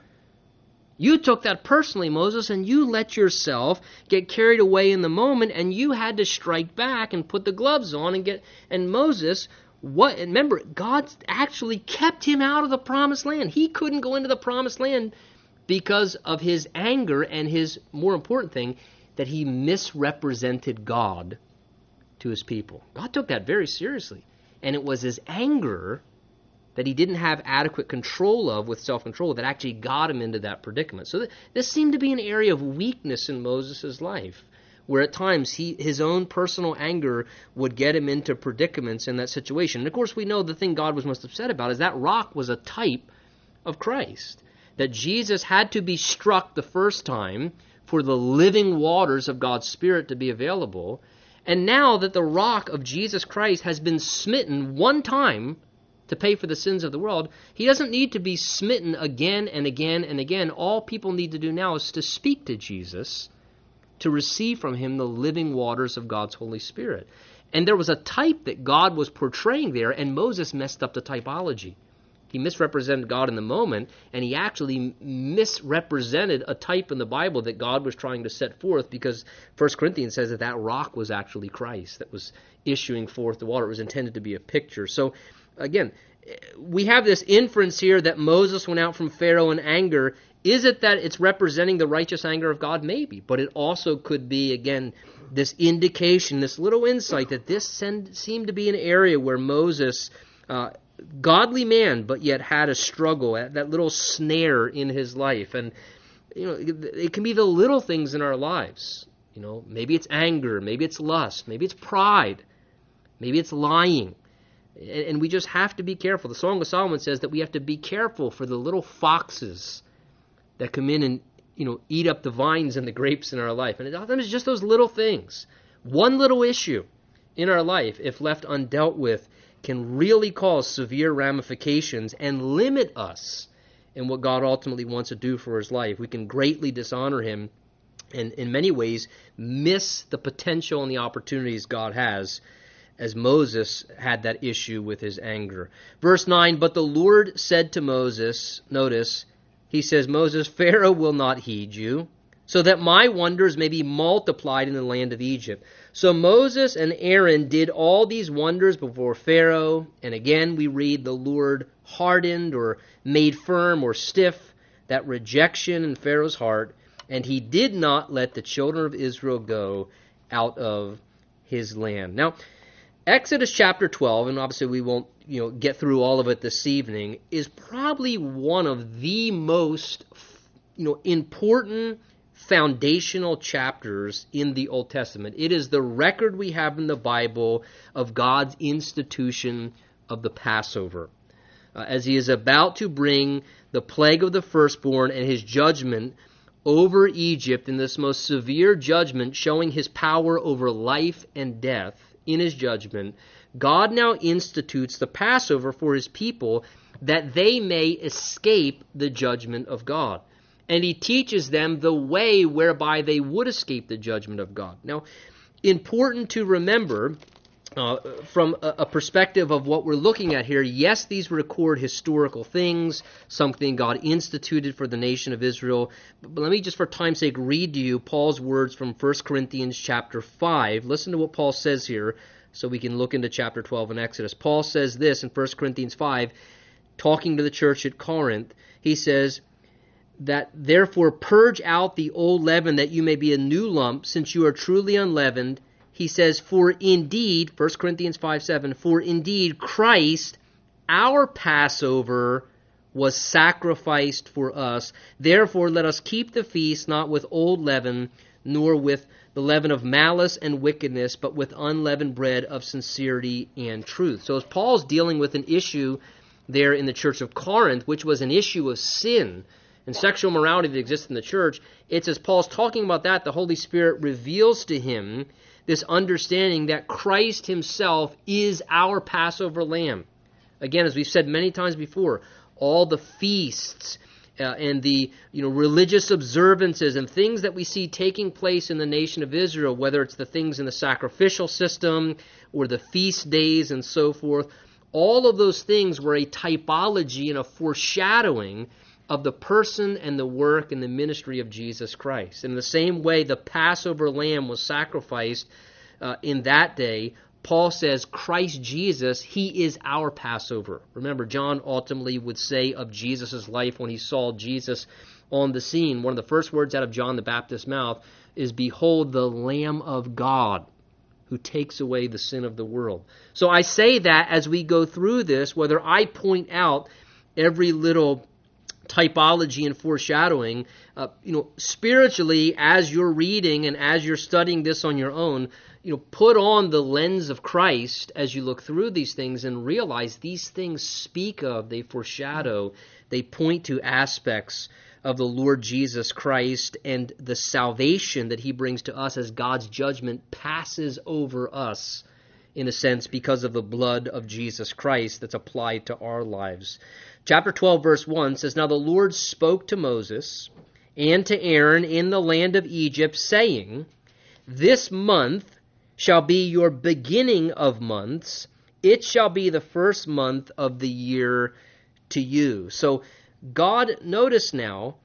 You took that personally, Moses, and you let yourself get carried away in the moment, and you had to strike back and put the gloves on and get. And Moses, what? Remember, God actually kept him out of the promised land. He couldn't go into the promised land because of his anger and his more important thing that he misrepresented God to his people. God took that very seriously, and it was his anger that he didn't have adequate control of with self control that actually got him into that predicament. So th- this seemed to be an area of weakness in Moses' life, where at times he, his own personal anger would get him into predicaments in that situation. And of course, we know the thing God was most upset about is that rock was a type of Christ. That Jesus had to be struck the first time for the living waters of God's Spirit to be available. And now that the rock of Jesus Christ has been smitten one time to pay for the sins of the world, he doesn't need to be smitten again and again and again. All people need to do now is to speak to Jesus, to receive from him the living waters of God's Holy Spirit. And there was a type that God was portraying there, and Moses messed up the typology. He misrepresented God in the moment, and he actually misrepresented a type in the Bible that God was trying to set forth because 1 Corinthians says that that rock was actually Christ that was issuing forth the water. It was intended to be a picture. So again, we have this inference here that Moses went out from Pharaoh in anger. Is it that it's representing the righteous anger of God? Maybe. But it also could be, again, this indication, this little insight that this seemed to be an area where Moses, uh, godly man, but yet had a struggle, at that little snare in his life. And, you know, it can be the little things in our lives. You know, maybe it's anger, maybe it's lust, maybe it's pride, maybe it's lying and we just have to be careful. The Song of Solomon says that we have to be careful for the little foxes that come in and you know eat up the vines and the grapes in our life. And often it's just those little things. One little issue in our life, if left undealt with, can really cause severe ramifications and limit us in what God ultimately wants to do for his life. We can greatly dishonor him and in many ways miss the potential and the opportunities God has as Moses had that issue with his anger. Verse 9, but the Lord said to Moses, notice, he says, Moses, Pharaoh will not heed you, so that my wonders may be multiplied in the land of Egypt. So Moses and Aaron did all these wonders before Pharaoh, and again we read the Lord hardened or made firm or stiff that rejection in Pharaoh's heart, and he did not let the children of Israel go out of his land. Now, Exodus chapter 12, and obviously we won't you know get through all of it this evening, is probably one of the most you know important foundational chapters in the Old Testament. It is the record we have in the Bible of God's institution of the Passover. Uh, as he is about to bring the plague of the firstborn and his judgment over Egypt in this most severe judgment, showing his power over life and death in his judgment, God now institutes the Passover for his people that they may escape the judgment of God. And he teaches them the way whereby they would escape the judgment of God. Now, important to remember uh, from a, a, perspective of what we're looking at here, yes, these record historical things, something God instituted for the nation of Israel. But let me just, for time's sake, read to you Paul's words from 1 Corinthians chapter 5. Listen to what Paul says here so we can look into chapter 12 in Exodus. Paul says this in 1 Corinthians 5, talking to the church at Corinth. He says, that therefore purge out the old leaven that you may be a new lump, since you are truly unleavened he says, For indeed, 1 Corinthians 5 7, for indeed Christ, our Passover, was sacrificed for us. Therefore, let us keep the feast not with old leaven, nor with the leaven of malice and wickedness, but with unleavened bread of sincerity and truth. So, as Paul's dealing with an issue there in the church of Corinth, which was an issue of sin and sexual morality that exists in the church, it's as Paul's talking about that, the Holy Spirit reveals to him this understanding that Christ himself is our Passover lamb. Again, as we've said many times before, all the feasts uh, and the you know religious observances and things that we see taking place in the nation of Israel, whether it's the things in the sacrificial system or the feast days and so forth, all of those things were a typology and a foreshadowing of the person and the work and the ministry of Jesus Christ. In the same way, the Passover lamb was sacrificed uh, in that day. Paul says, Christ Jesus, He is our Passover. Remember, John ultimately would say of Jesus' life when he saw Jesus on the scene, one of the first words out of John the Baptist's mouth is, Behold, the Lamb of God who takes away the sin of the world. So I say that as we go through this, whether I point out every little typology and foreshadowing, uh, you know, spiritually, as you're reading and as you're studying this on your own, you know, put on the lens of Christ as you look through these things and realize these things speak of, they foreshadow, they point to aspects of the Lord Jesus Christ and the salvation that he brings to us as God's judgment passes over us in a sense because of the blood of Jesus Christ that's applied to our lives. Chapter 12, verse 1 says, Now the Lord spoke to Moses and to Aaron in the land of Egypt, saying, This month shall be your beginning of months. It shall be the first month of the year to you. So, God, notice now,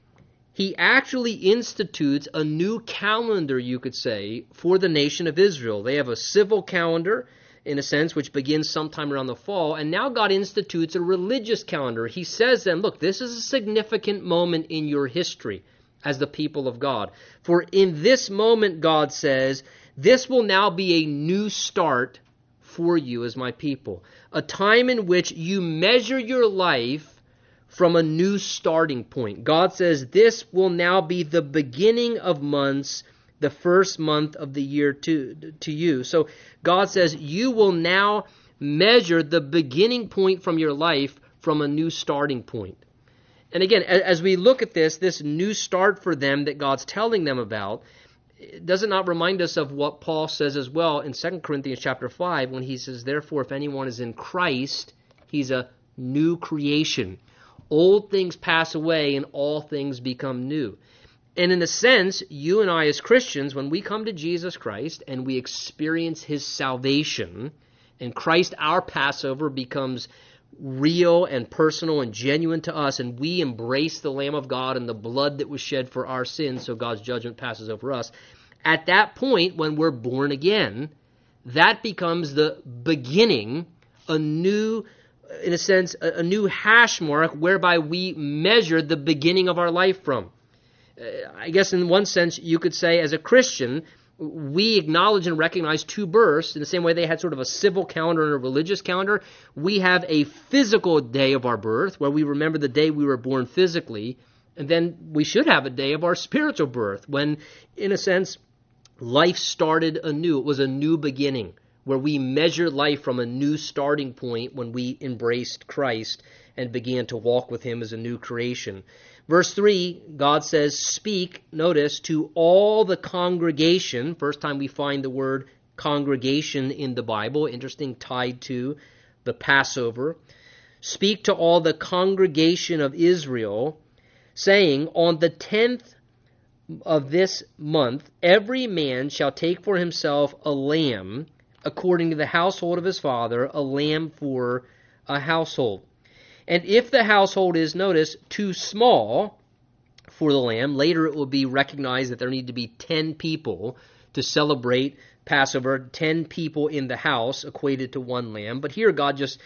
he actually institutes a new calendar, you could say, for the nation of Israel. They have a civil calendar in a sense, which begins sometime around the fall. And now God institutes a religious calendar. He says then, look, this is a significant moment in your history as the people of God. For in this moment, God says, this will now be a new start for you as my people. A time in which you measure your life from a new starting point. God says, this will now be the beginning of months the first month of the year to, to you. So God says, You will now measure the beginning point from your life from a new starting point. And again, as we look at this, this new start for them that God's telling them about, does it not remind us of what Paul says as well in 2 Corinthians chapter 5 when he says, Therefore, if anyone is in Christ, he's a new creation. Old things pass away and all things become new. And in a sense, you and I as Christians, when we come to Jesus Christ and we experience his salvation, and Christ, our Passover, becomes real and personal and genuine to us, and we embrace the Lamb of God and the blood that was shed for our sins, so God's judgment passes over us. At that point, when we're born again, that becomes the beginning, a new, in a sense, a, new hash mark whereby we measure the beginning of our life from. Uh, I guess in one sense you could say as a Christian, we acknowledge and recognize two births in the same way they had sort of a civil calendar and a religious calendar. We have a physical day of our birth where we remember the day we were born physically, and then we should have a day of our spiritual birth when, in a sense, life started anew. It was a new beginning where we measure life from a new starting point when we embraced Christ and began to walk with Him as a new creation. Verse 3, God says, Speak, notice, to all the congregation. First time we find the word congregation in the Bible, interesting tied to the Passover. Speak to all the congregation of Israel, saying, On the tenth of this month, every man shall take for himself a lamb, according to the household of his father, a lamb for a household. And if the household is, notice, too small for the lamb, later it will be recognized that there need to be 10 people to celebrate Passover, 10 people in the house equated to one lamb. But here God just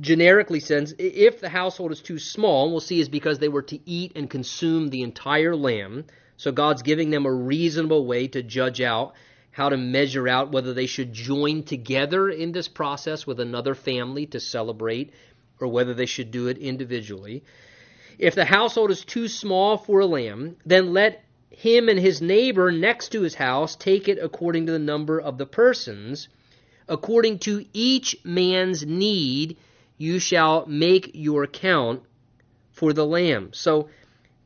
generically says if the household is too small, we'll see is because they were to eat and consume the entire lamb. So God's giving them a reasonable way to judge out how to measure out whether they should join together in this process with another family to celebrate or whether they should do it individually. If the household is too small for a lamb, then let him and his neighbor next to his house take it according to the number of the persons. According to each man's need, you shall make your count for the lamb. So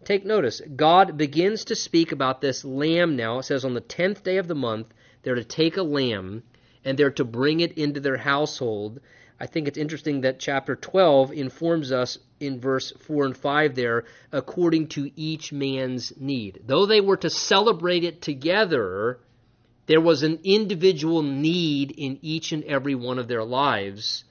take notice. God begins to speak about this lamb now. It says on the tenth day of the month, they're to take a lamb and they're to bring it into their household. I think it's interesting that chapter 12 informs us in verse 4 and 5 there, according to each man's need. Though they were to celebrate it together, there was an individual need in each and every one of their lives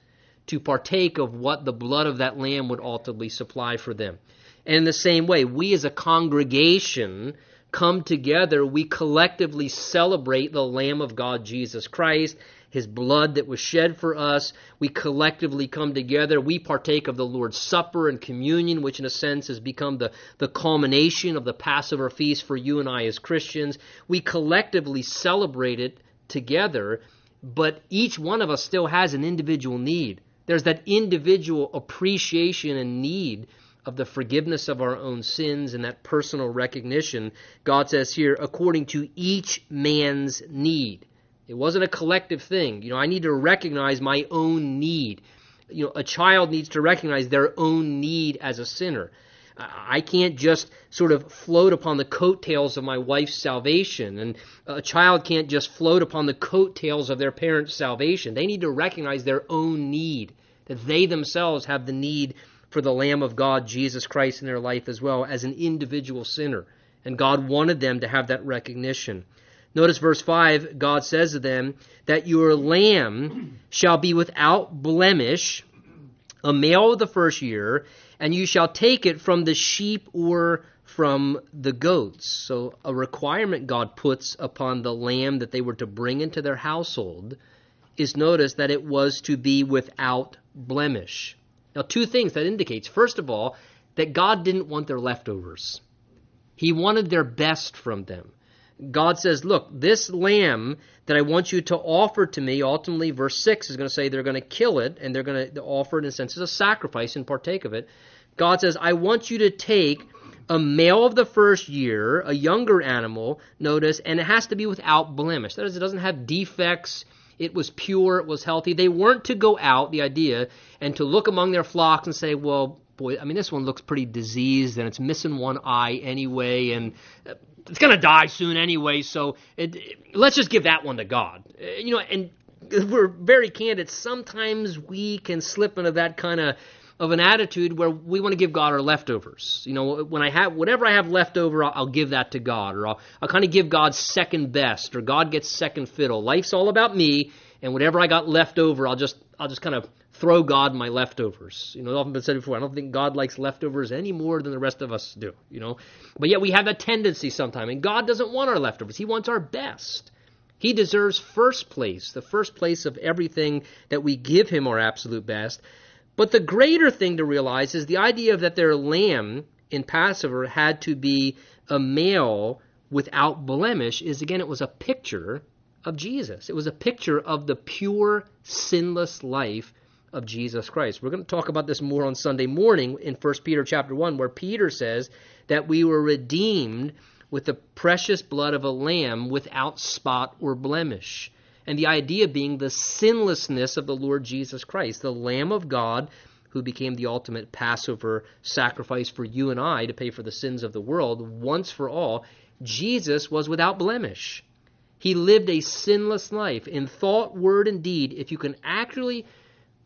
to partake of what the blood of that lamb would ultimately supply for them. And in the same way, we as a congregation come together, we collectively celebrate the Lamb of God, Jesus Christ, his blood that was shed for us. We collectively come together. We partake of the Lord's Supper and communion, which in a sense has become the, the culmination of the Passover feast for you and I as Christians. We collectively celebrate it together, but each one of us still has an individual need. There's that individual appreciation and need of the forgiveness of our own sins and that personal recognition. God says here, according to each man's need. It wasn't a collective thing. You know, I need to recognize my own need. You know, a child needs to recognize their own need as a sinner. I can't just sort of float upon the coattails of my wife's salvation, and a child can't just float upon the coattails of their parents' salvation. They need to recognize their own need, that they themselves have the need for the Lamb of God, Jesus Christ, in their life as well as an individual sinner. And God wanted them to have that recognition. Notice verse 5 God says to them, That your lamb shall be without blemish, a male of the first year, and you shall take it from the sheep or from the goats. So, a requirement God puts upon the lamb that they were to bring into their household is notice that it was to be without blemish. Now, two things that indicates. First of all, that God didn't want their leftovers. He wanted their best from them. God says, Look, this lamb that I want you to offer to me, ultimately, verse 6 is going to say they're going to kill it and they're going to offer it in a sense as a sacrifice and partake of it. God says, I want you to take a male of the first year, a younger animal, notice, and it has to be without blemish. That is, it doesn't have defects. It was pure, it was healthy. They weren't to go out, the idea, and to look among their flocks and say, well, boy, I mean, this one looks pretty diseased and it's missing one eye anyway, and uh, it's going to die soon anyway, so it, it, let's just give that one to God. Uh, you know, and we're very candid. Sometimes we can slip into that kind of of an attitude where we want to give God our leftovers. You know, when I have whatever I have left over, I'll, I'll give that to God, or I'll, I'll kind of give God second best, or God gets second fiddle. Life's all about me, and whatever I got left over, I'll just I'll just kind of throw God my leftovers. You know, it's often been said before, I don't think God likes leftovers any more than the rest of us do, you know. But yet we have that tendency sometimes, and God doesn't want our leftovers. He wants our best. He deserves first place, the first place of everything that we give him our absolute best. But the greater thing to realize is the idea that their lamb in Passover had to be a male without blemish is again it was a picture of Jesus. It was a picture of the pure sinless life of Jesus Christ. We're going to talk about this more on Sunday morning in 1 Peter chapter 1 where Peter says that we were redeemed with the precious blood of a lamb without spot or blemish. And the idea being the sinlessness of the Lord Jesus Christ, the Lamb of God who became the ultimate Passover sacrifice for you and I to pay for the sins of the world once for all. Jesus was without blemish. He lived a sinless life in thought, word, and deed. If you can actually,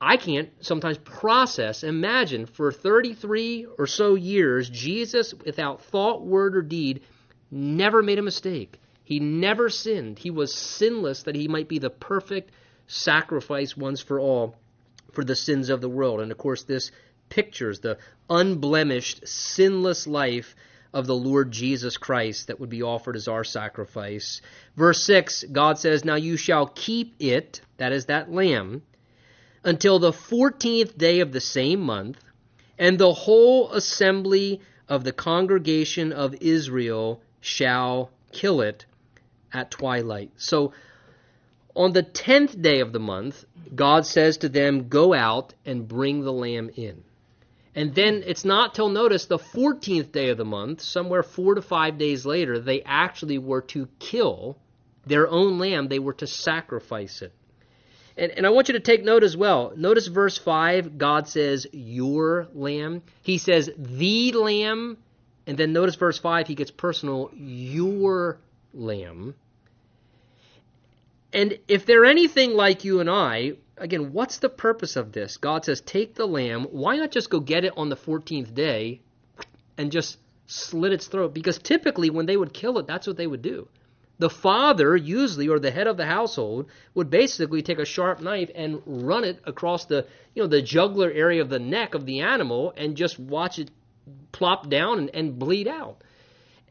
I can't sometimes process, imagine for 33 or so years, Jesus, without thought, word, or deed, never made a mistake. He never sinned. He was sinless that he might be the perfect sacrifice once for all for the sins of the world. And of course, this pictures the unblemished, sinless life of the Lord Jesus Christ that would be offered as our sacrifice. Verse 6, God says, Now you shall keep it, that is that lamb, until the fourteenth day of the same month, and the whole assembly of the congregation of Israel shall kill it at twilight. So on the tenth day of the month, God says to them, Go out and bring the lamb in. And then it's not till notice the 14th day of the month, somewhere four to five days later, they actually were to kill their own lamb. They were to sacrifice it. And, and I want you to take note as well. Notice verse 5, God says, Your lamb. He says, The lamb. And then notice verse 5, he gets personal, Your lamb. And if they're anything like you and I, again, what's the purpose of this? God says, take the lamb. Why not just go get it on the 14th day and just slit its throat? Because typically, when they would kill it, that's what they would do. The father, usually, or the head of the household, would basically take a sharp knife and run it across the, you know, the jugular area of the neck of the animal and just watch it plop down and, and bleed out.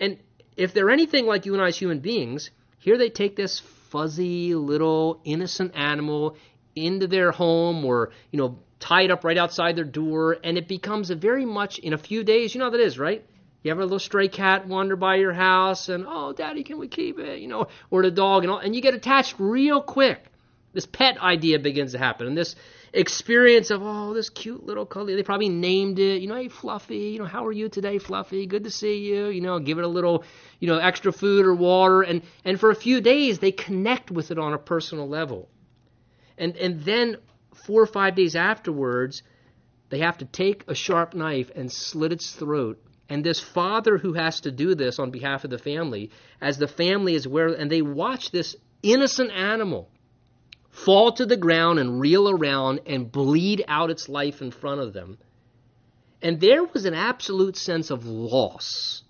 And if they're anything like you and I as human beings, here they take this fuzzy little innocent animal into their home or, you know, tied up right outside their door, and it becomes a very much in a few days, you know how that is, right? You have a little stray cat wander by your house, and oh, daddy, can we keep it? You know, or the dog, and all, and you get attached real quick. This pet idea begins to happen, and this experience of oh, this cute little cuddly. They probably named it. You know, hey, Fluffy. You know, how are you today, Fluffy? Good to see you. You know, give it a little, you know, extra food or water, and and for a few days they connect with it on a personal level. And, and then four or five days afterwards, they have to take a sharp knife and slit its throat. And this father who has to do this on behalf of the family, as the family is where, and they watch this innocent animal fall to the ground and reel around and bleed out its life in front of them. And there was an absolute sense of loss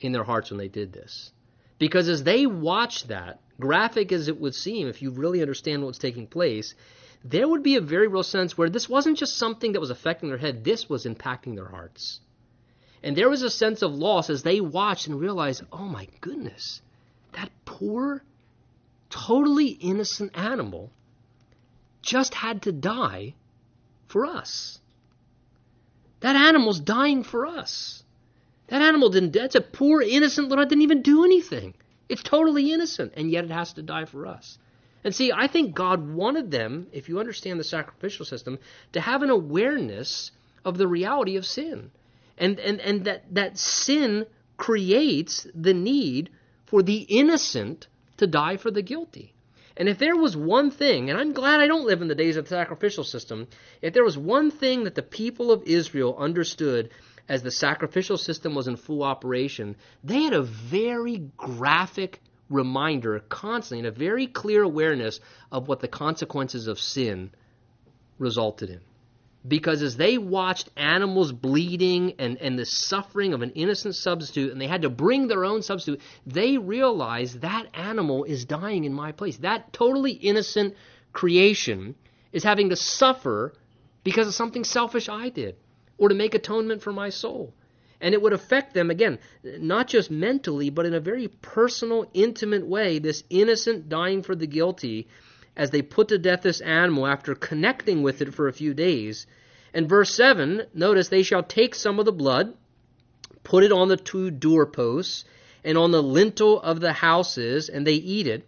in their hearts when they did this. Because as they watched that, graphic as it would seem, if you really understand what's taking place, there would be a very real sense where this wasn't just something that was affecting their head, this was impacting their hearts. And there was a sense of loss as they watched and realized, oh my goodness, that poor, totally innocent animal just had to die for us. That animal's dying for us. That animal didn't, that's a poor, innocent little, didn't even do anything. It's totally innocent, and yet it has to die for us. And see, I think God wanted them, if you understand the sacrificial system, to have an awareness of the reality of sin. And, and, and that, that sin creates the need for the innocent to die for the guilty. And if there was one thing, and I'm glad I don't live in the days of the sacrificial system, if there was one thing that the people of Israel understood as the sacrificial system was in full operation, they had a very graphic reminder constantly and a very clear awareness of what the consequences of sin resulted in. Because as they watched animals bleeding and, and the suffering of an innocent substitute, and they had to bring their own substitute, they realized that animal is dying in my place. That totally innocent creation is having to suffer because of something selfish I did or to make atonement for my soul. And it would affect them, again, not just mentally, but in a very personal, intimate way, this innocent dying for the guilty as they put to death this animal after connecting with it for a few days. And verse 7, notice, they shall take some of the blood, put it on the two doorposts, and on the lintel of the houses, and they eat it,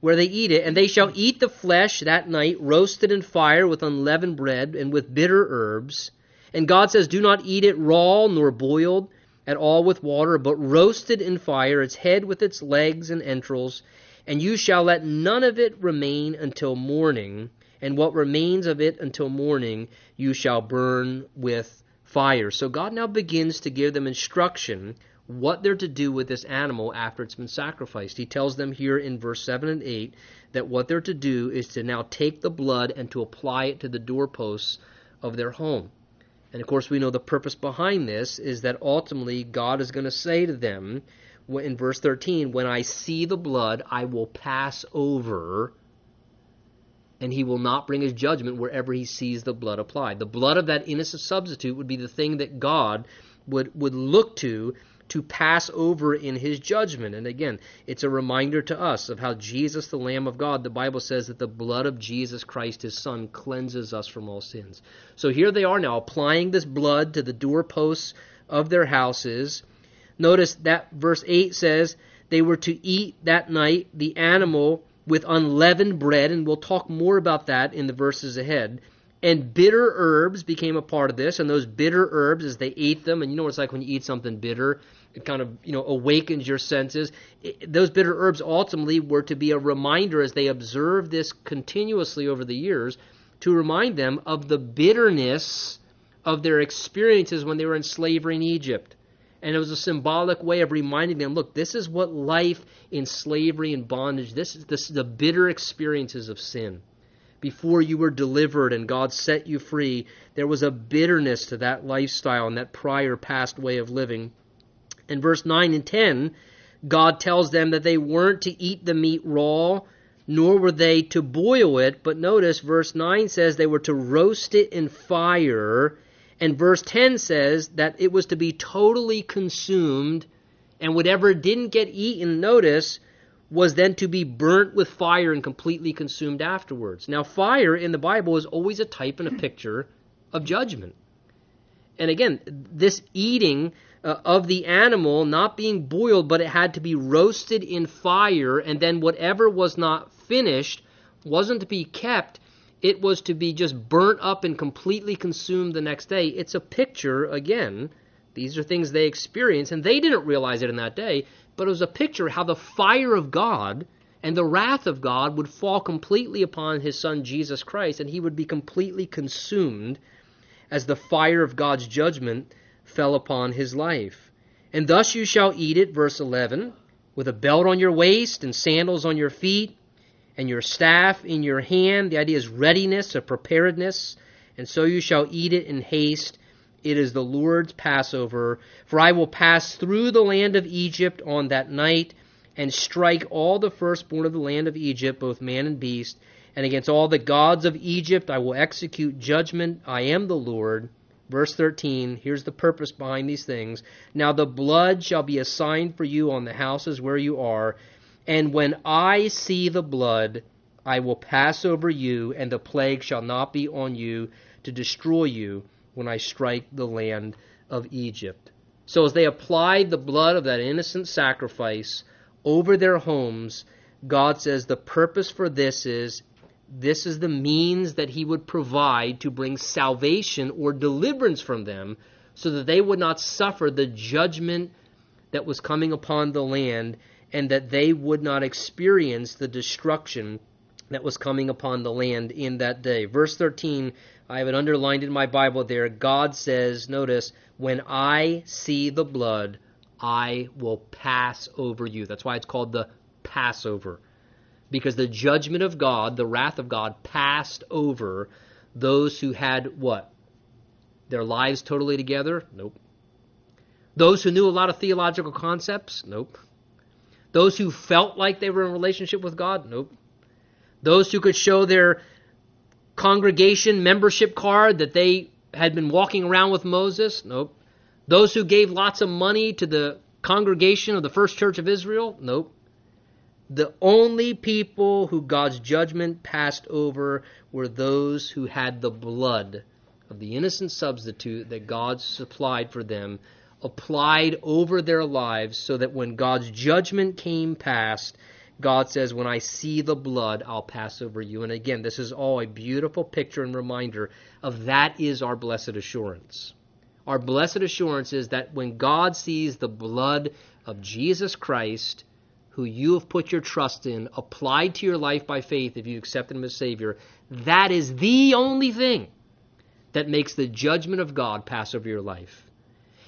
where they eat it. And they shall eat the flesh that night, roasted in fire with unleavened bread and with bitter herbs. And God says, Do not eat it raw nor boiled at all with water, but roasted in fire, its head with its legs and entrails. And you shall let none of it remain until morning, and what remains of it until morning you shall burn with fire. So God now begins to give them instruction what they're to do with this animal after it's been sacrificed. He tells them here in verse 7 and 8 that what they're to do is to now take the blood and to apply it to the doorposts of their home. And of course, we know the purpose behind this is that ultimately God is going to say to them in verse 13, When I see the blood, I will pass over, and he will not bring his judgment wherever he sees the blood applied. The blood of that innocent substitute would be the thing that God would, would look to to pass over in his judgment. And again, it's a reminder to us of how Jesus, the Lamb of God, the Bible says that the blood of Jesus Christ, his Son, cleanses us from all sins. So here they are now applying this blood to the doorposts of their houses. Notice that verse 8 says they were to eat that night the animal with unleavened bread, and we'll talk more about that in the verses ahead. And bitter herbs became a part of this, and those bitter herbs, as they ate them, and you know what it's like when you eat something bitter, it kind of you know awakens your senses. It, those bitter herbs ultimately were to be a reminder as they observed this continuously over the years, to remind them of the bitterness of their experiences when they were in slavery in Egypt. And it was a symbolic way of reminding them, look, this is what life in slavery and bondage, this is, this is the bitter experiences of sin before you were delivered and God set you free, there was a bitterness to that lifestyle and that prior past way of living. In verse 9 and 10, God tells them that they weren't to eat the meat raw, nor were they to boil it. But notice verse 9 says they were to roast it in fire. And verse 10 says that it was to be totally consumed, and whatever didn't get eaten, notice, was then to be burnt with fire and completely consumed afterwards. Now, fire in the Bible is always a type and a picture of judgment. And again, this eating uh, of the animal not being boiled, but it had to be roasted in fire, and then whatever was not finished wasn't to be kept. It was to be just burnt up and completely consumed the next day. It's a picture, again, these are things they experienced, and they didn't realize it in that day, but it was a picture how the fire of God and the wrath of God would fall completely upon his son Jesus Christ, and he would be completely consumed as the fire of God's judgment fell upon his life. And thus you shall eat it, verse 11, with a belt on your waist and sandals on your feet, and your staff in your hand. The idea is readiness, a preparedness. And so you shall eat it in haste it is the Lord's Passover. For I will pass through the land of Egypt on that night, and strike all the firstborn of the land of Egypt, both man and beast. And against all the gods of Egypt I will execute judgment. I am the Lord. Verse 13, here's the purpose behind these things. Now the blood shall be a sign for you on the houses where you are. And when I see the blood, I will pass over you, and the plague shall not be on you to destroy you when I strike the land of Egypt. So, as they applied the blood of that innocent sacrifice over their homes, God says the purpose for this is this is the means that He would provide to bring salvation or deliverance from them so that they would not suffer the judgment that was coming upon the land and that they would not experience the destruction that was coming upon the land in that day. Verse 13 I have it underlined in my Bible there. God says, notice, when I see the blood, I will pass over you. That's why it's called the Passover. Because the judgment of God, the wrath of God, passed over those who had what? Their lives totally together? Nope. Those who knew a lot of theological concepts? Nope. Those who felt like they were in relationship with God? Nope. Those who could show their congregation membership card that they had been walking around with Moses? Nope. Those who gave lots of money to the congregation of the First Church of Israel? Nope. The only people who God's judgment passed over were those who had the blood of the innocent substitute that God supplied for them applied over their lives so that when God's judgment came past, God says, When I see the blood, I'll pass over you. And again, this is all a beautiful picture and reminder of that is our blessed assurance. Our blessed assurance is that when God sees the blood of Jesus Christ, who you have put your trust in, applied to your life by faith if you accept Him as Savior, that is the only thing that makes the judgment of God pass over your life.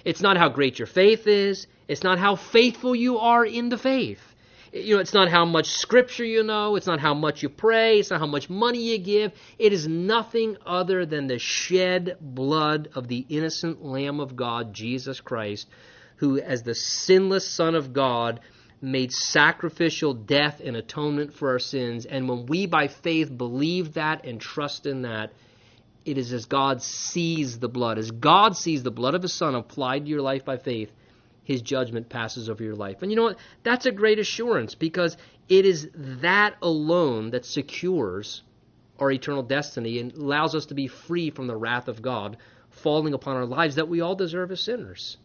It's not how great your faith is. It's not how faithful you are in the faith. You know, it's not how much scripture you know. It's not how much you pray. It's not how much money you give. It is nothing other than the shed blood of the innocent Lamb of God, Jesus Christ, who, as the sinless Son of God, made sacrificial death and atonement for our sins. And when we, by faith, believe that and trust in that, it is as God sees the blood. As God sees the blood of His Son applied to your life by faith, His judgment passes over your life. And you know what? That's a great assurance because it is that alone that secures our eternal destiny and allows us to be free from the wrath of God falling upon our lives that we all deserve as sinners.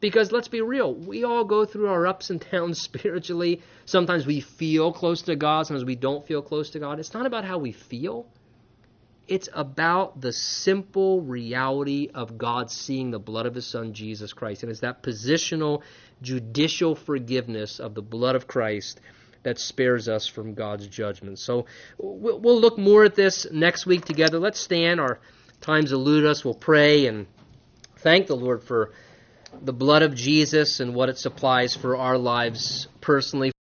Because let's be real, we all go through our ups and downs spiritually. Sometimes we feel close to God, sometimes we don't feel close to God. It's not about how we feel, it's about the simple reality of God seeing the blood of His Son, Jesus Christ. And it's that positional, judicial forgiveness of the blood of Christ that spares us from God's judgment. So we'll look more at this next week together. Let's stand. Our times elude us. We'll pray and thank the Lord for the blood of Jesus and what it supplies for our lives personally.